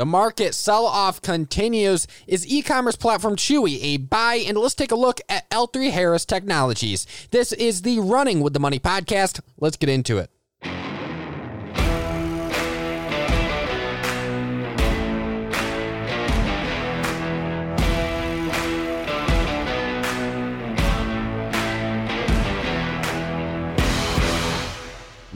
The market sell off continues. Is e commerce platform Chewy a buy? And let's take a look at L3 Harris Technologies. This is the Running with the Money podcast. Let's get into it.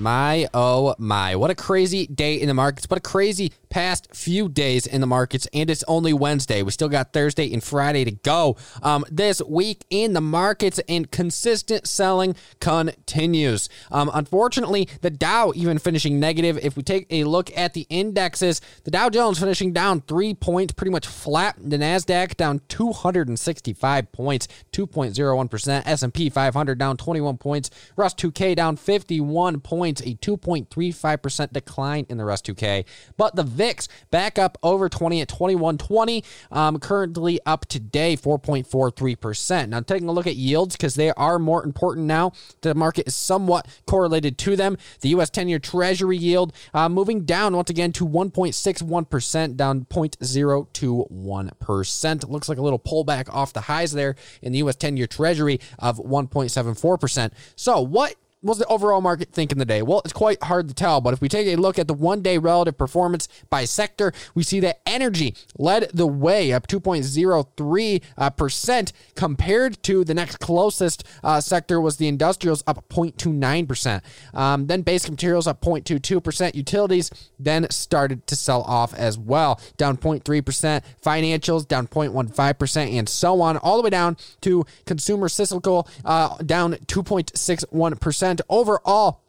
My oh my. What a crazy day in the markets. What a crazy past few days in the markets. And it's only Wednesday. We still got Thursday and Friday to go um, this week in the markets, and consistent selling continues. Um, unfortunately, the Dow even finishing negative. If we take a look at the indexes, the Dow Jones finishing down three points, pretty much flat. The Nasdaq down 265 points, 2.01%. S&P 500 down 21 points. Russ 2K down 51 points a 2.35% decline in the Russ 2K. But the VIX back up over 20 at 2120, um, currently up today 4.43%. Now, taking a look at yields, because they are more important now, the market is somewhat correlated to them. The U.S. 10 year Treasury yield uh, moving down once again to 1.61%, down 0.021%. Looks like a little pullback off the highs there in the U.S. 10 year Treasury of 1.74%. So, what was the overall market think in the day? Well, it's quite hard to tell, but if we take a look at the one day relative performance by sector, we see that energy led the way up 2.03% uh, compared to the next closest uh, sector was the industrials up 0.29%. Um, then basic materials up 0.22%. Utilities then started to sell off as well, down 0.3%. Financials down 0.15%, and so on, all the way down to consumer cyclical uh, down 2.61% overall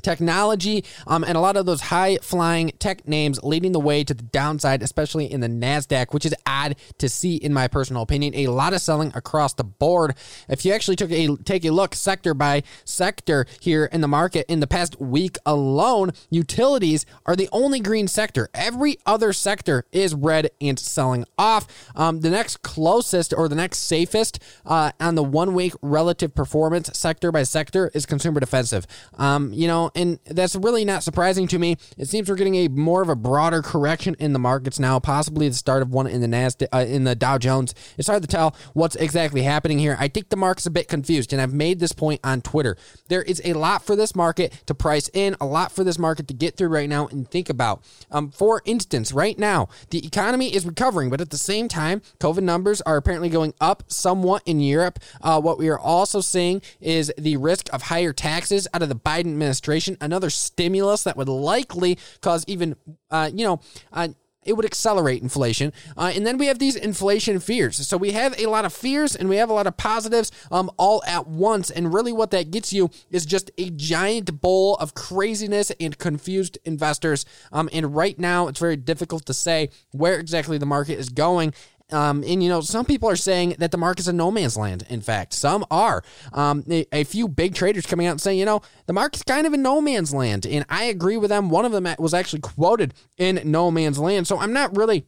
technology um, and a lot of those high flying tech names leading the way to the downside, especially in the NASDAQ, which is odd to see, in my personal opinion. A lot of selling across the board. If you actually took a take a look sector by sector here in the market in the past week alone, utilities are the only green sector. Every other sector is red and selling off. Um, the next closest or the next safest uh, on the one week relative performance sector by sector is consumer defensive. Um, you know, and that's really not surprising to me. It seems we're getting a more of a broader correction in the markets now, possibly the start of one in the Nasdaq, uh, in the Dow Jones. It's hard to tell what's exactly happening here. I think the market's a bit confused, and I've made this point on Twitter. There is a lot for this market to price in, a lot for this market to get through right now and think about. Um, for instance, right now the economy is recovering, but at the same time, COVID numbers are apparently going up somewhat in Europe. Uh, what we are also seeing is the risk of higher taxes out of the Biden administration administration, another stimulus that would likely cause even, uh, you know, uh, it would accelerate inflation. Uh, and then we have these inflation fears. So we have a lot of fears and we have a lot of positives um, all at once. And really, what that gets you is just a giant bowl of craziness and confused investors. Um, and right now, it's very difficult to say where exactly the market is going. Um, and you know, some people are saying that the market's a no man's land. In fact, some are. Um, a, a, few big traders coming out and saying, you know, the market's kind of a no man's land, and I agree with them. One of them was actually quoted in no man's land, so I'm not really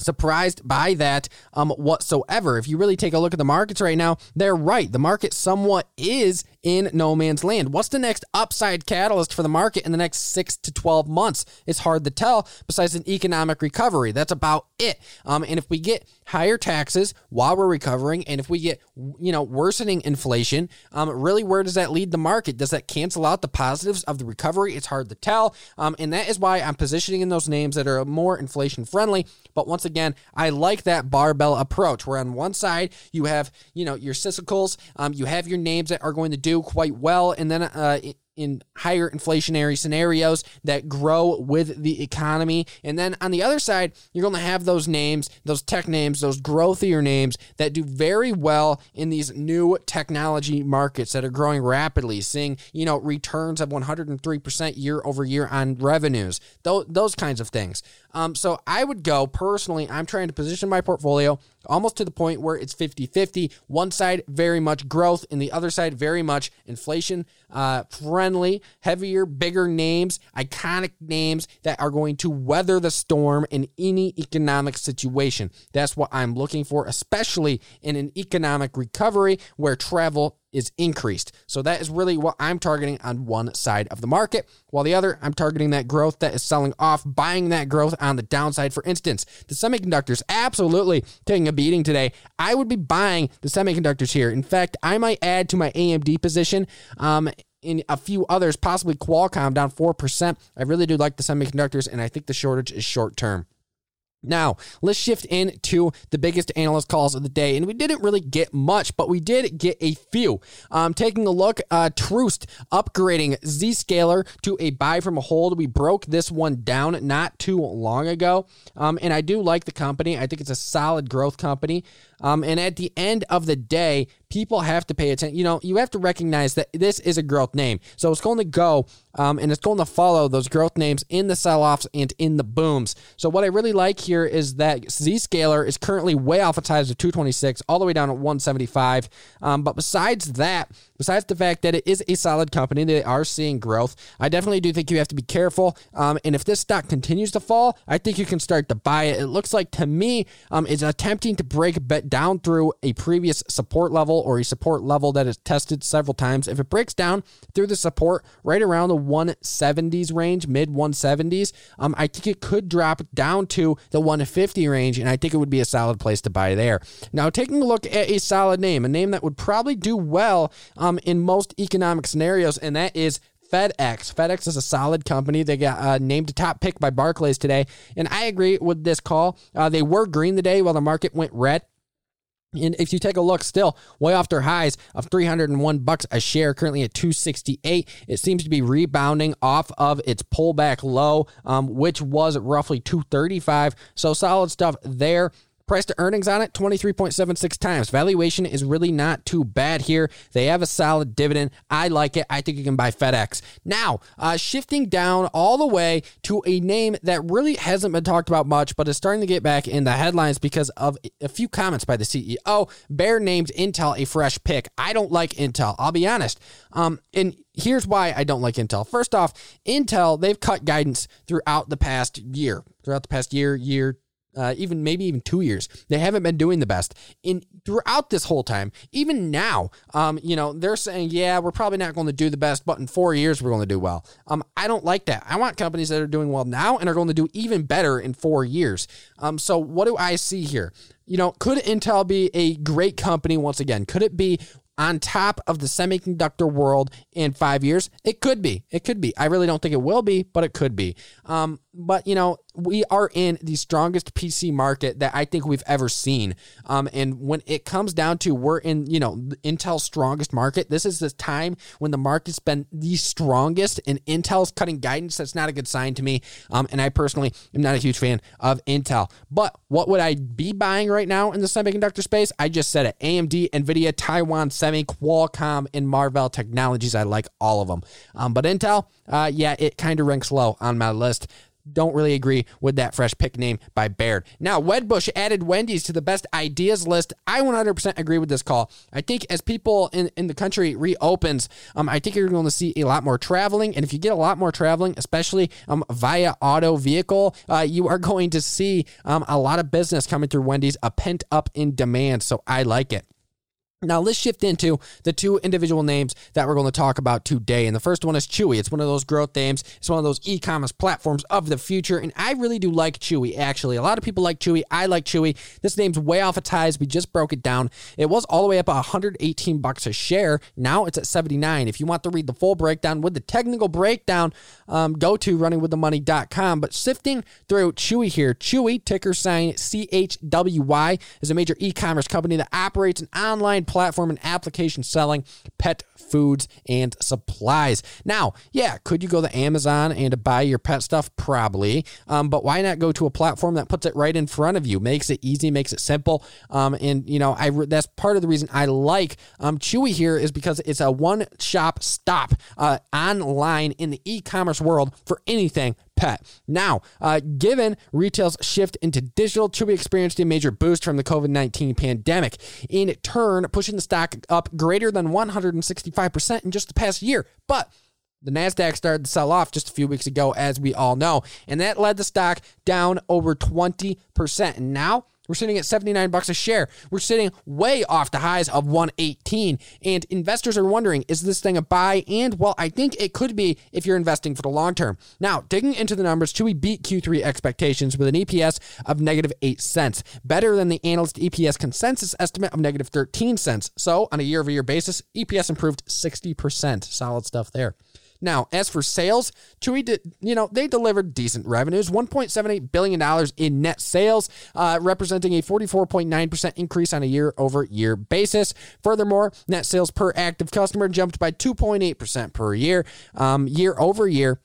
surprised by that um, whatsoever. If you really take a look at the markets right now, they're right. The market somewhat is in no man's land. What's the next upside catalyst for the market in the next six to 12 months? It's hard to tell besides an economic recovery. That's about it. Um, and if we get higher taxes while we're recovering, and if we get, you know, worsening inflation, um, really, where does that lead the market? Does that cancel out the positives of the recovery? It's hard to tell. Um, and that is why I'm positioning in those names that are more inflation friendly. But once again, I like that barbell approach where on one side you have, you know, your cyclicals, um, you have your names that are going to do quite well, and then uh, in higher inflationary scenarios that grow with the economy. And then on the other side, you're going to have those names, those tech names, those growthier names that do very well in these new technology markets that are growing rapidly, seeing, you know, returns of 103% year over year on revenues, those, those kinds of things. Um, so I would go personally, I'm trying to position my portfolio almost to the point where it's 50 50. One side, very much growth, and the other side, very much inflation uh, friendly, heavier, bigger names, iconic names that are going to weather the storm in any economic situation. That's what I'm looking for, especially in an economic recovery where travel is increased. So that is really what I'm targeting on one side of the market, while the other, I'm targeting that growth that is selling off, buying that growth on the downside. For instance, the semiconductors absolutely taking a beating today. I would be buying the semiconductors here. In fact, I might add to my AMD position. Um, in a few others, possibly Qualcomm down 4%. I really do like the semiconductors, and I think the shortage is short term. Now, let's shift into the biggest analyst calls of the day. And we didn't really get much, but we did get a few. Um, taking a look, uh, Truist upgrading Zscaler to a buy from a hold. We broke this one down not too long ago. Um, and I do like the company. I think it's a solid growth company. Um, and at the end of the day, people have to pay attention. You know, you have to recognize that this is a growth name. So it's going to go um, and it's going to follow those growth names in the sell offs and in the booms. So what I really like here is that Zscaler is currently way off its highs of 226 all the way down at 175. Um, but besides that, besides the fact that it is a solid company, they are seeing growth. I definitely do think you have to be careful. Um, and if this stock continues to fall, I think you can start to buy it. It looks like to me, um, it's attempting to break down through a previous support level or a support level that is tested several times. If it breaks down through the support right around the 170s range, mid 170s, um, I think it could drop down to the 150 range, and I think it would be a solid place to buy there. Now, taking a look at a solid name, a name that would probably do well. Um, um, in most economic scenarios, and that is FedEx. FedEx is a solid company. They got uh, named a top pick by Barclays today, and I agree with this call. Uh, they were green today while the market went red. And if you take a look, still way off their highs of 301 bucks a share, currently at 268. It seems to be rebounding off of its pullback low, um, which was roughly 235. So solid stuff there. Price to earnings on it, 23.76 times. Valuation is really not too bad here. They have a solid dividend. I like it. I think you can buy FedEx. Now, uh, shifting down all the way to a name that really hasn't been talked about much, but is starting to get back in the headlines because of a few comments by the CEO. Baird named Intel a fresh pick. I don't like Intel. I'll be honest. Um, and here's why I don't like Intel. First off, Intel, they've cut guidance throughout the past year, throughout the past year, year, uh, even maybe even two years. They haven't been doing the best in throughout this whole time. Even now, um, you know, they're saying, yeah, we're probably not going to do the best, but in four years we're going to do well. Um, I don't like that. I want companies that are doing well now and are going to do even better in four years. Um, so what do I see here? You know, could Intel be a great company once again? Could it be on top of the semiconductor world in five years? It could be. It could be. I really don't think it will be, but it could be. Um, but you know, we are in the strongest PC market that I think we've ever seen. Um, and when it comes down to we're in, you know, Intel's strongest market, this is the time when the market's been the strongest and Intel's cutting guidance. That's not a good sign to me. Um, and I personally am not a huge fan of Intel. But what would I be buying right now in the semiconductor space? I just said it AMD, NVIDIA, Taiwan Semi, Qualcomm, and Marvell Technologies. I like all of them. Um, but Intel, uh, yeah, it kind of ranks low on my list don't really agree with that fresh pick name by Baird. Now, Wedbush added Wendy's to the best ideas list. I 100% agree with this call. I think as people in, in the country reopens, um, I think you're going to see a lot more traveling. And if you get a lot more traveling, especially um, via auto vehicle, uh, you are going to see um, a lot of business coming through Wendy's, a pent up in demand. So I like it. Now, let's shift into the two individual names that we're going to talk about today. And the first one is Chewy. It's one of those growth names, it's one of those e commerce platforms of the future. And I really do like Chewy, actually. A lot of people like Chewy. I like Chewy. This name's way off its ties. We just broke it down. It was all the way up 118 bucks a share. Now it's at 79. If you want to read the full breakdown with the technical breakdown, um, go to runningwiththemoney.com. But sifting through Chewy here, Chewy, ticker sign CHWY, is a major e commerce company that operates an online platform and application selling pet foods and supplies. Now, yeah, could you go to Amazon and buy your pet stuff? Probably. Um, but why not go to a platform that puts it right in front of you, makes it easy, makes it simple? Um, and you know, I that's part of the reason I like um, Chewy here is because it's a one shop stop uh, online in the e-commerce world for anything pet. Now, uh, given retail's shift into digital, Chewy experienced a major boost from the COVID 19 pandemic, in turn, pushing the stock up greater than 165% in just the past year. But the NASDAQ started to sell off just a few weeks ago, as we all know, and that led the stock down over 20%. And now We're sitting at 79 bucks a share. We're sitting way off the highs of 118. And investors are wondering, is this thing a buy? And well, I think it could be if you're investing for the long term. Now, digging into the numbers, Chewy beat Q3 expectations with an EPS of negative 8 cents, better than the analyst EPS consensus estimate of negative 13 cents. So, on a year over year basis, EPS improved 60%. Solid stuff there. Now, as for sales, Chewy did, you know, they delivered decent revenues, $1.78 billion in net sales, uh, representing a 44.9% increase on a year over year basis. Furthermore, net sales per active customer jumped by 2.8% per year, um, year over year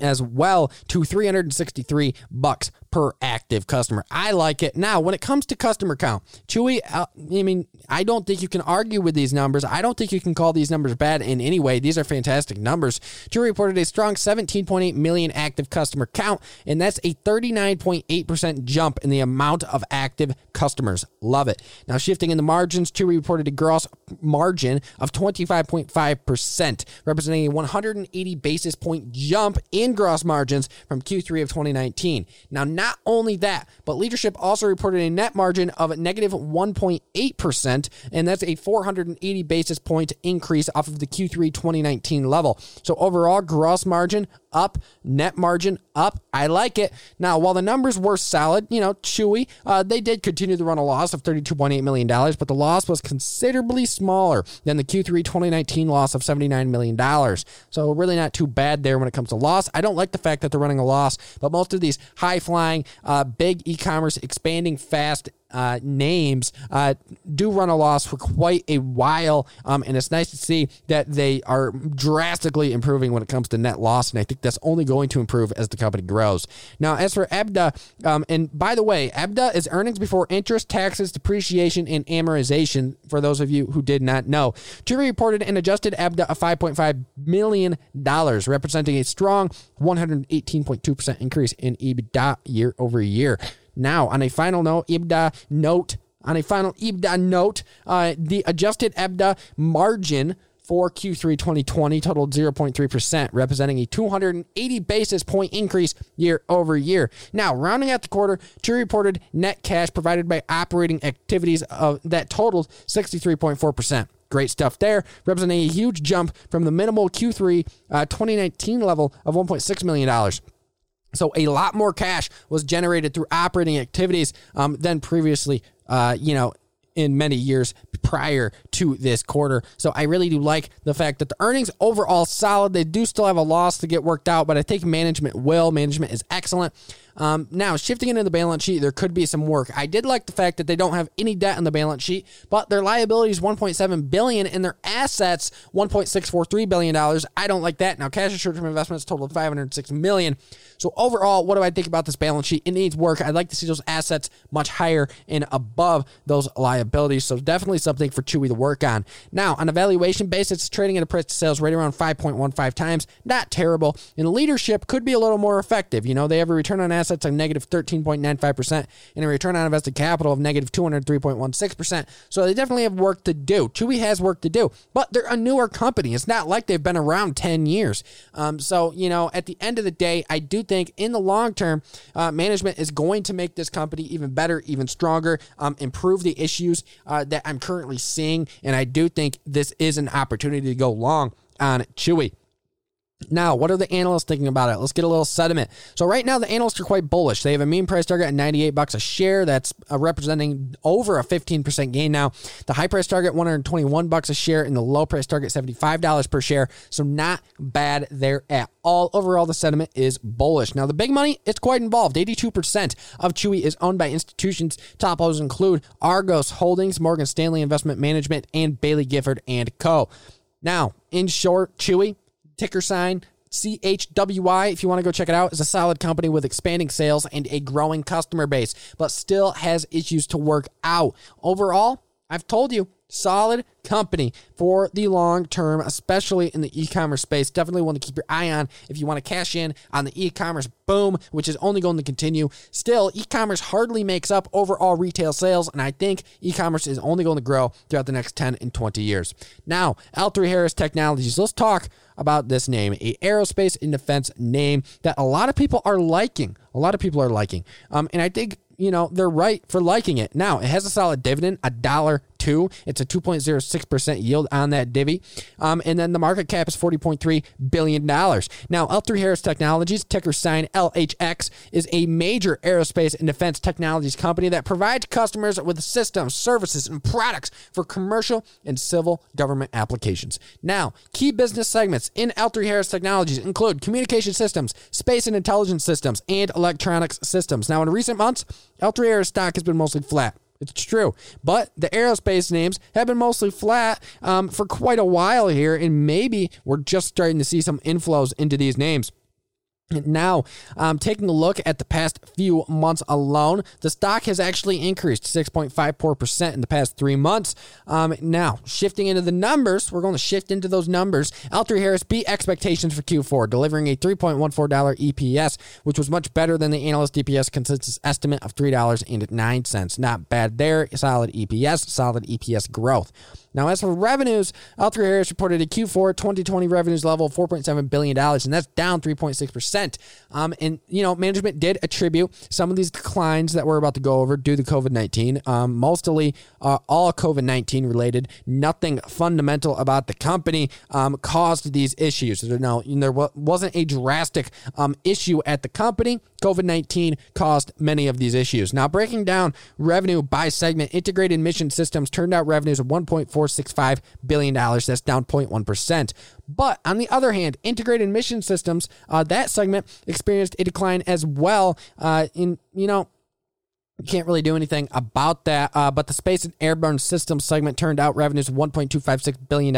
as well to 363 bucks per active customer. I like it. Now, when it comes to customer count, Chewy, uh, I mean, I don't think you can argue with these numbers. I don't think you can call these numbers bad in any way. These are fantastic numbers. Chewy reported a strong 17.8 million active customer count, and that's a 39.8% jump in the amount of active customers. Love it. Now, shifting in the margins, Chewy reported a gross margin of 25.5%, representing a 180 basis point jump in gross margins from Q3 of 2019. Now, not only that, but leadership also reported a net margin of negative 1.8%, and that's a 480 basis point increase off of the Q3 2019 level. So overall, gross margin up, net margin up. I like it. Now, while the numbers were solid, you know, Chewy, uh, they did continue to run a loss of $32.8 million, but the loss was considerably smaller than the Q3 2019 loss of $79 million. So, really not too bad there when it comes to loss. I don't like the fact that they're running a loss, but most of these high flying, uh, big e commerce, expanding fast uh, names uh, do run a loss for quite a while. Um, and it's nice to see that they are drastically improving when it comes to net loss. And I think that's only going to improve as the company grows. Now, as for EBITDA, um, and by the way, EBITDA is earnings before interest, taxes, depreciation, and amortization. For those of you who did not know, Chewy reported an adjusted EBITDA of $5.5 million, representing a strong 118.2% increase in EBITDA year over year. Now, on a final note, EBITDA note, on a final EBITDA note, uh, the adjusted EBITDA margin for Q3 2020 totaled 0.3%, representing a 280 basis point increase year over year. Now, rounding out the quarter, Chewy reported net cash provided by operating activities of that totaled 63.4%. Great stuff there, representing a huge jump from the minimal Q3 uh, 2019 level of $1.6 million. So a lot more cash was generated through operating activities um, than previously, uh, you know, in many years prior to this quarter. So I really do like the fact that the earnings overall solid. They do still have a loss to get worked out, but I think management will. Management is excellent. Um, now, shifting into the balance sheet, there could be some work. I did like the fact that they don't have any debt on the balance sheet, but their liabilities 1.7 billion and their assets 1.643 billion dollars. I don't like that. Now, cash and short-term investments totaled 506 million. So overall, what do I think about this balance sheet? It needs work. I'd like to see those assets much higher and above those liabilities. So definitely something for Chewy to work on. Now, on a valuation basis, trading at a price to sales right around 5.15 times. Not terrible. And leadership could be a little more effective. You know, they have a return on assets of negative 13.95% and a return on invested capital of negative 203.16%. So they definitely have work to do. Chewy has work to do, but they're a newer company. It's not like they've been around 10 years. Um, so, you know, at the end of the day, I do think in the long term, uh, management is going to make this company even better, even stronger, um, improve the issues uh, that I'm currently seeing. And I do think this is an opportunity to go long on Chewy. Now, what are the analysts thinking about it? Let's get a little sediment. So right now, the analysts are quite bullish. They have a mean price target at 98 bucks a share. That's uh, representing over a 15% gain now. The high price target 121 bucks a share, and the low price target 75 dollars per share. So not bad there at all. Overall, the sentiment is bullish. Now, the big money it's quite involved. 82% of Chewy is owned by institutions. Top holders include Argos Holdings, Morgan Stanley Investment Management, and Baillie Gifford and Co. Now, in short, Chewy ticker sign CHWY, if you want to go check it out, is a solid company with expanding sales and a growing customer base, but still has issues to work out. Overall, I've told you, solid company for the long term, especially in the e commerce space. Definitely one to keep your eye on if you want to cash in on the e commerce boom, which is only going to continue. Still, e commerce hardly makes up overall retail sales, and I think e commerce is only going to grow throughout the next 10 and 20 years. Now, L3Harris Technologies, let's talk about this name, a aerospace and defense name that a lot of people are liking. A lot of people are liking. Um, and I think you know, they're right for liking it. Now, it has a solid dividend, a dollar two. It's a 2.06% yield on that divvy. Um, and then the market cap is $40.3 billion. Now, L3 Harris Technologies, ticker sign LHX, is a major aerospace and defense technologies company that provides customers with systems, services, and products for commercial and civil government applications. Now, key business segments in L3 Harris Technologies include communication systems, space and intelligence systems, and electronics systems. Now, in recent months, L3 Harris stock has been mostly flat. It's true. But the aerospace names have been mostly flat um, for quite a while here, and maybe we're just starting to see some inflows into these names. Now, um, taking a look at the past few months alone, the stock has actually increased 6.54% in the past three months. Um, now, shifting into the numbers, we're going to shift into those numbers. L3 Harris beat expectations for Q4, delivering a $3.14 EPS, which was much better than the analyst EPS consensus estimate of $3.09. Not bad there. Solid EPS, solid EPS growth. Now, as for revenues, L3 Harris reported a Q4 2020 revenues level of $4.7 billion, and that's down 3.6%. Um, and, you know, management did attribute some of these declines that we're about to go over due to COVID 19, um, mostly uh, all COVID 19 related. Nothing fundamental about the company um, caused these issues. Now, there wasn't a drastic um, issue at the company. COVID 19 caused many of these issues. Now, breaking down revenue by segment, integrated mission systems turned out revenues of 1.4 $465 billion. That's down 0.1%. But on the other hand, integrated mission systems, uh, that segment experienced a decline as well. Uh, in, you know, you can't really do anything about that. Uh, but the space and airborne systems segment turned out revenues of $1.256 billion,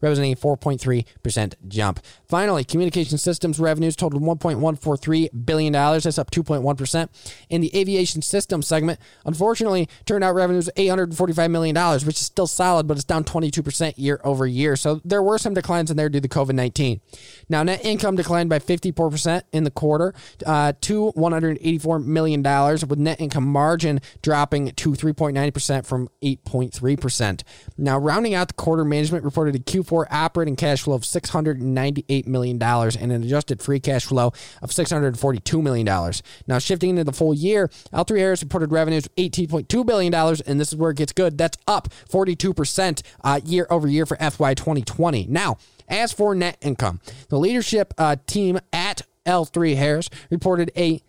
representing a 4.3% jump. Finally, communication systems revenues totaled $1.143 billion. That's up 2.1%. In the aviation systems segment, unfortunately, turned out revenues of $845 million, which is still solid, but it's down 22% year over year. So there were some declines in there due to COVID 19. Now, net income declined by 54% in the quarter uh, to $184 million, with net income margin dropping to 3.9% from 8.3%. Now, rounding out the quarter, management reported a Q4 operating cash flow of $698 million and an adjusted free cash flow of $642 million. Now, shifting into the full year, L3 Harris reported revenues of $18.2 billion, and this is where it gets good. That's up 42% uh, year over year for FY 2020. Now, as for net income, the leadership uh, team at L3 Harris reported a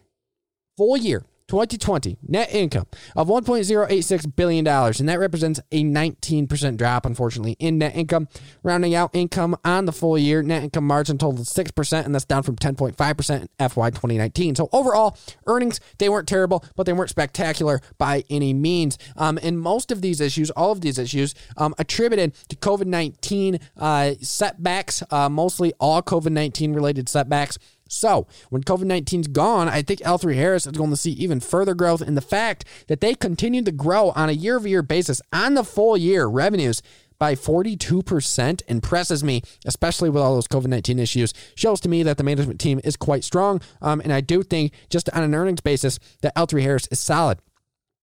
full year 2020 net income of $1.086 billion, and that represents a 19% drop, unfortunately, in net income. Rounding out income on the full year, net income margin totaled 6%, and that's down from 10.5% in FY 2019. So overall, earnings, they weren't terrible, but they weren't spectacular by any means. Um, and most of these issues, all of these issues, um, attributed to COVID 19 uh, setbacks, uh, mostly all COVID 19 related setbacks. So, when COVID 19's gone, I think L3 Harris is going to see even further growth in the fact that they continue to grow on a year over year basis on the full year revenues by 42% impresses me, especially with all those COVID 19 issues. Shows to me that the management team is quite strong. Um, and I do think, just on an earnings basis, that L3 Harris is solid.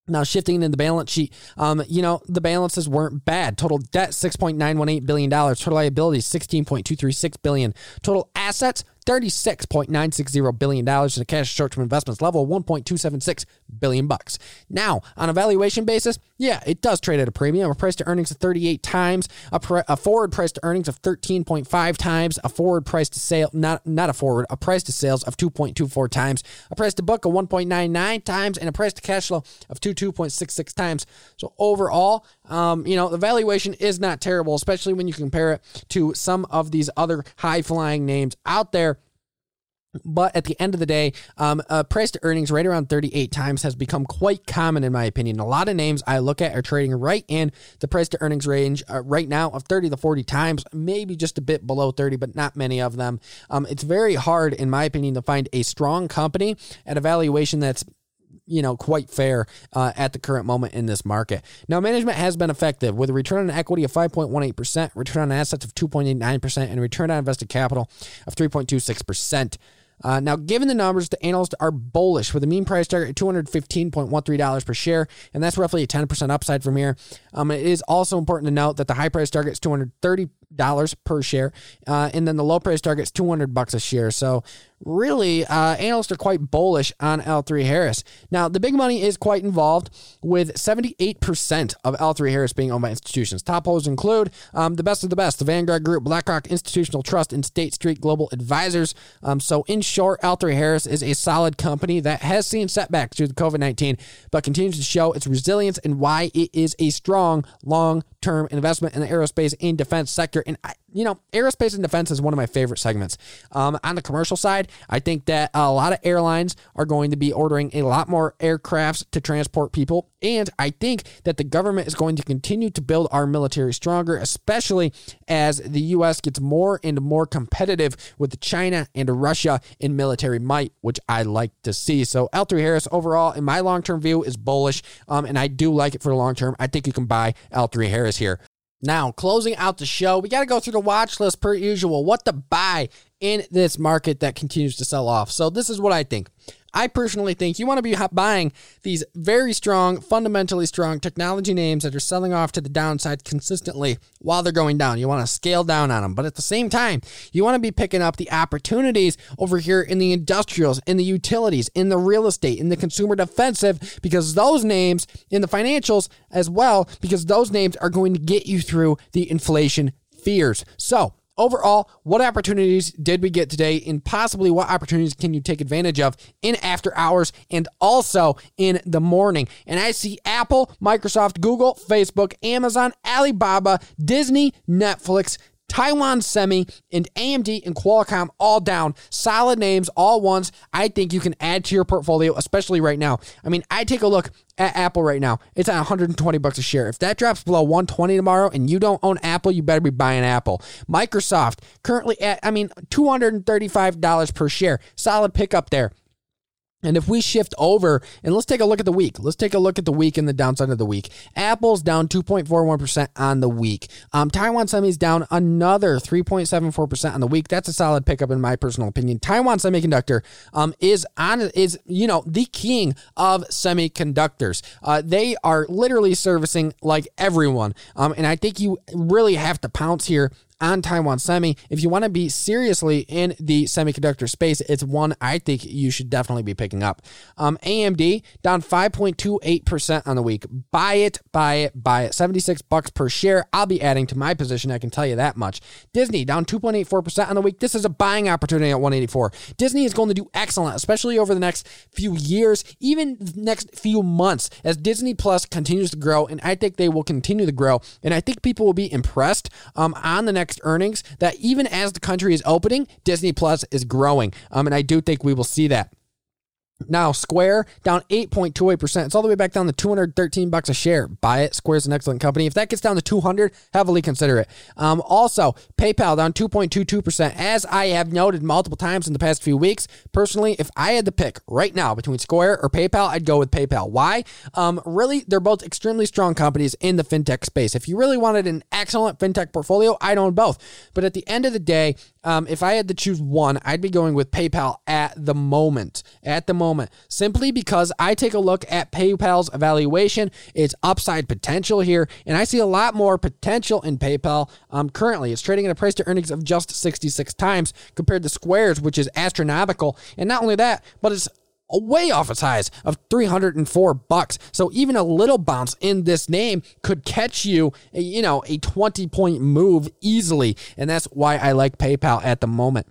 Now, shifting in the balance sheet, um, you know, the balances weren't bad. Total debt, $6.918 billion. Total liabilities, 16.236 billion. Total assets, $36.960 billion in a cash short-term investments level of 1.276 billion bucks. Now, on a valuation basis, yeah, it does trade at a premium. A price to earnings of 38 times, a, pre- a forward price to earnings of 13.5 times, a forward price to sale, not not a forward, a price to sales of 2.24 times, a price to book of 1.99 times, and a price to cash flow of 22.66 times. So overall, um, you know, the valuation is not terrible, especially when you compare it to some of these other high-flying names out there. But at the end of the day, um, uh, price to earnings right around 38 times has become quite common, in my opinion. A lot of names I look at are trading right in the price to earnings range uh, right now of 30 to 40 times, maybe just a bit below 30, but not many of them. Um, it's very hard, in my opinion, to find a strong company at a valuation that's you know, quite fair uh, at the current moment in this market. Now, management has been effective with a return on equity of 5.18%, return on assets of 2.89%, and return on invested capital of 3.26%. Uh, now, given the numbers, the analysts are bullish with a mean price target at $215.13 per share, and that's roughly a 10% upside from here. Um, it is also important to note that the high price target is 230 dollars per share, uh, and then the low price target is 200 bucks a share. So really, uh, analysts are quite bullish on L3 Harris. Now, the big money is quite involved with 78% of L3 Harris being owned by institutions. Top holders include um, the best of the best, the Vanguard Group, BlackRock Institutional Trust, and State Street Global Advisors. Um, so, in short, L3 Harris is a solid company that has seen setbacks due to COVID 19, but continues to show its resilience and why it is a strong long term investment in the aerospace and defense sector. And I, you know, aerospace and defense is one of my favorite segments. Um, on the commercial side, I think that a lot of airlines are going to be ordering a lot more aircrafts to transport people. And I think that the government is going to continue to build our military stronger, especially as the U.S. gets more and more competitive with China and Russia in military might, which I like to see. So L3 Harris overall, in my long term view, is bullish. Um, and I do like it for the long term. I think you can buy L3 Harris here. Now, closing out the show, we got to go through the watch list per usual. What to buy in this market that continues to sell off. So, this is what I think. I personally think you want to be buying these very strong, fundamentally strong technology names that are selling off to the downside consistently while they're going down. You want to scale down on them. But at the same time, you want to be picking up the opportunities over here in the industrials, in the utilities, in the real estate, in the consumer defensive, because those names in the financials as well, because those names are going to get you through the inflation fears. So, Overall, what opportunities did we get today, and possibly what opportunities can you take advantage of in after hours and also in the morning? And I see Apple, Microsoft, Google, Facebook, Amazon, Alibaba, Disney, Netflix, Taiwan Semi, and AMD and Qualcomm all down. Solid names, all ones I think you can add to your portfolio, especially right now. I mean, I take a look at Apple right now. It's at 120 bucks a share. If that drops below 120 tomorrow and you don't own Apple, you better be buying Apple. Microsoft currently at I mean $235 per share. Solid pickup there. And if we shift over and let's take a look at the week, let's take a look at the week and the downside of the week. Apple's down 2.41% on the week. Um, Taiwan Semi's down another 3.74% on the week. That's a solid pickup in my personal opinion. Taiwan Semiconductor um, is on is you know the king of semiconductors. Uh, they are literally servicing like everyone, um, and I think you really have to pounce here on Taiwan Semi. If you want to be seriously in the semiconductor space, it's one I think you should definitely be picking up. Um, AMD down 5.28% on the week. Buy it, buy it, buy it. 76 bucks per share. I'll be adding to my position. I can tell you that much. Disney down 2.84% on the week. This is a buying opportunity at 184. Disney is going to do excellent, especially over the next few years, even next few months as Disney Plus continues to grow. And I think they will continue to grow. And I think people will be impressed um, on the next next earnings that even as the country is opening, Disney Plus is growing. Um, and I do think we will see that. Now, Square down 8.28%. It's all the way back down to 213 bucks a share. Buy it. Square's an excellent company. If that gets down to 200, heavily consider it. Um, also, PayPal down 2.22%. As I have noted multiple times in the past few weeks, personally, if I had to pick right now between Square or PayPal, I'd go with PayPal. Why? Um, really, they're both extremely strong companies in the fintech space. If you really wanted an excellent fintech portfolio, I'd own both. But at the end of the day, um, if I had to choose one, I'd be going with PayPal at the moment. At the moment, simply because I take a look at PayPal's evaluation, its upside potential here, and I see a lot more potential in PayPal. Um, currently, it's trading at a price to earnings of just 66 times compared to Square's, which is astronomical. And not only that, but it's way off its highs of 304 bucks. So even a little bounce in this name could catch you, you know, a 20 point move easily. And that's why I like PayPal at the moment.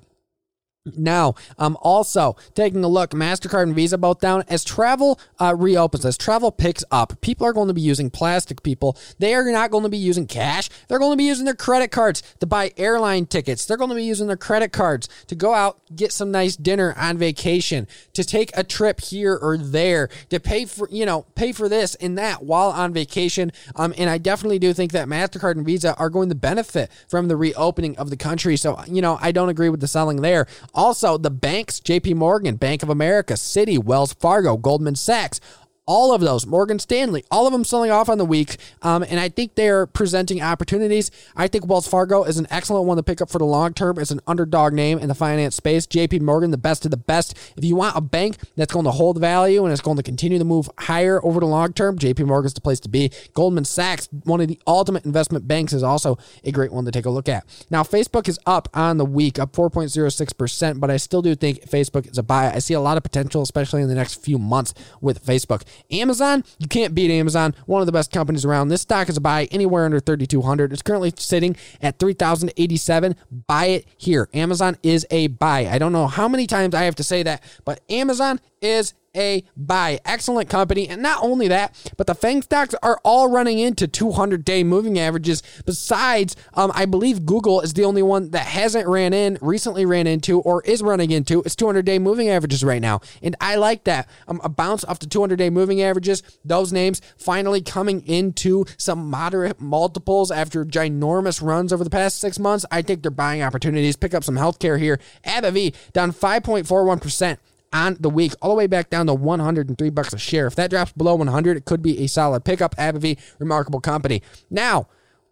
Now, um, also taking a look, MasterCard and Visa both down as travel uh, reopens, as travel picks up. People are going to be using plastic, people. They are not going to be using cash. They're going to be using their credit cards to buy airline tickets. They're going to be using their credit cards to go out, get some nice dinner on vacation, to take a trip here or there, to pay for, you know, pay for this and that while on vacation. Um, and I definitely do think that MasterCard and Visa are going to benefit from the reopening of the country. So, you know, I don't agree with the selling there. Also, the banks, JP Morgan, Bank of America, Citi, Wells Fargo, Goldman Sachs, all of those, Morgan Stanley, all of them selling off on the week. Um, and I think they're presenting opportunities. I think Wells Fargo is an excellent one to pick up for the long term It's an underdog name in the finance space. JP Morgan, the best of the best. If you want a bank that's going to hold value and it's going to continue to move higher over the long term, JP Morgan's the place to be. Goldman Sachs, one of the ultimate investment banks, is also a great one to take a look at. Now, Facebook is up on the week, up 4.06%, but I still do think Facebook is a buy. I see a lot of potential, especially in the next few months with Facebook. Amazon, you can't beat Amazon, one of the best companies around. This stock is a buy anywhere under 3,200. It's currently sitting at 3,087. Buy it here. Amazon is a buy. I don't know how many times I have to say that, but Amazon is a buy. Excellent company. And not only that, but the FANG stocks are all running into 200 day moving averages. Besides, um, I believe Google is the only one that hasn't ran in, recently ran into, or is running into its 200 day moving averages right now. And I like that. Um, a bounce off the 200 day moving averages, those names finally coming into some moderate multiples after ginormous runs over the past six months. I think they're buying opportunities. Pick up some healthcare here. AbbVie down 5.41% on the week, all the way back down to 103 bucks a share. If that drops below 100, it could be a solid pickup. AbbVie, remarkable company. Now,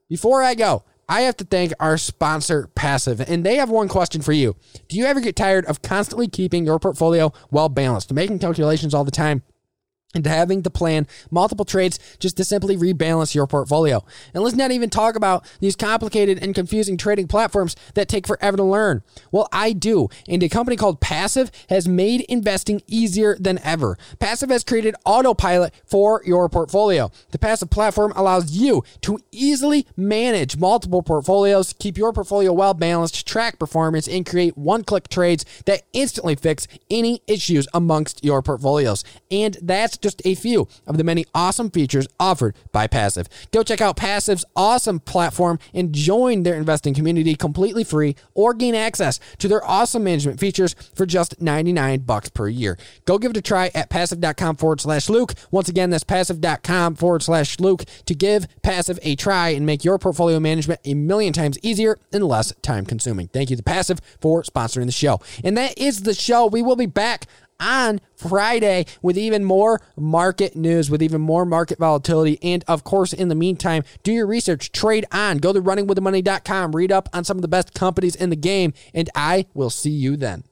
before I go, I have to thank our sponsor, Passiv, and they have one question for you. Do you ever get tired of constantly keeping your portfolio well balanced, making calculations all the time? And having to plan multiple trades just to simply rebalance your portfolio. And let's not even talk about these complicated and confusing trading platforms that take forever to learn. Well, I do. And a company called Passiv has made investing easier than ever. Passiv has created autopilot for your portfolio. The Passiv platform allows you to easily manage multiple portfolios, keep your portfolio well balanced, track performance, and create one click trades that instantly fix any issues amongst your portfolios. And that's just a few of the many awesome features offered by Passiv. Go check out Passiv's awesome platform and join their investing community completely free or gain access to their awesome management features for just 99 bucks per year. Go give it a try at passiv.com forward slash Luke. Once again, that's passiv.com forward slash Luke to give Passiv a try and make your portfolio management a million times easier and less time consuming. Thank you to Passiv for sponsoring the show. And that is the show. We will be back on Friday with even more market news, with even more market volatility. And of course, in the meantime, do your research, trade on, go to runningwiththemoney.com, read up on some of the best companies in the game, and I will see you then.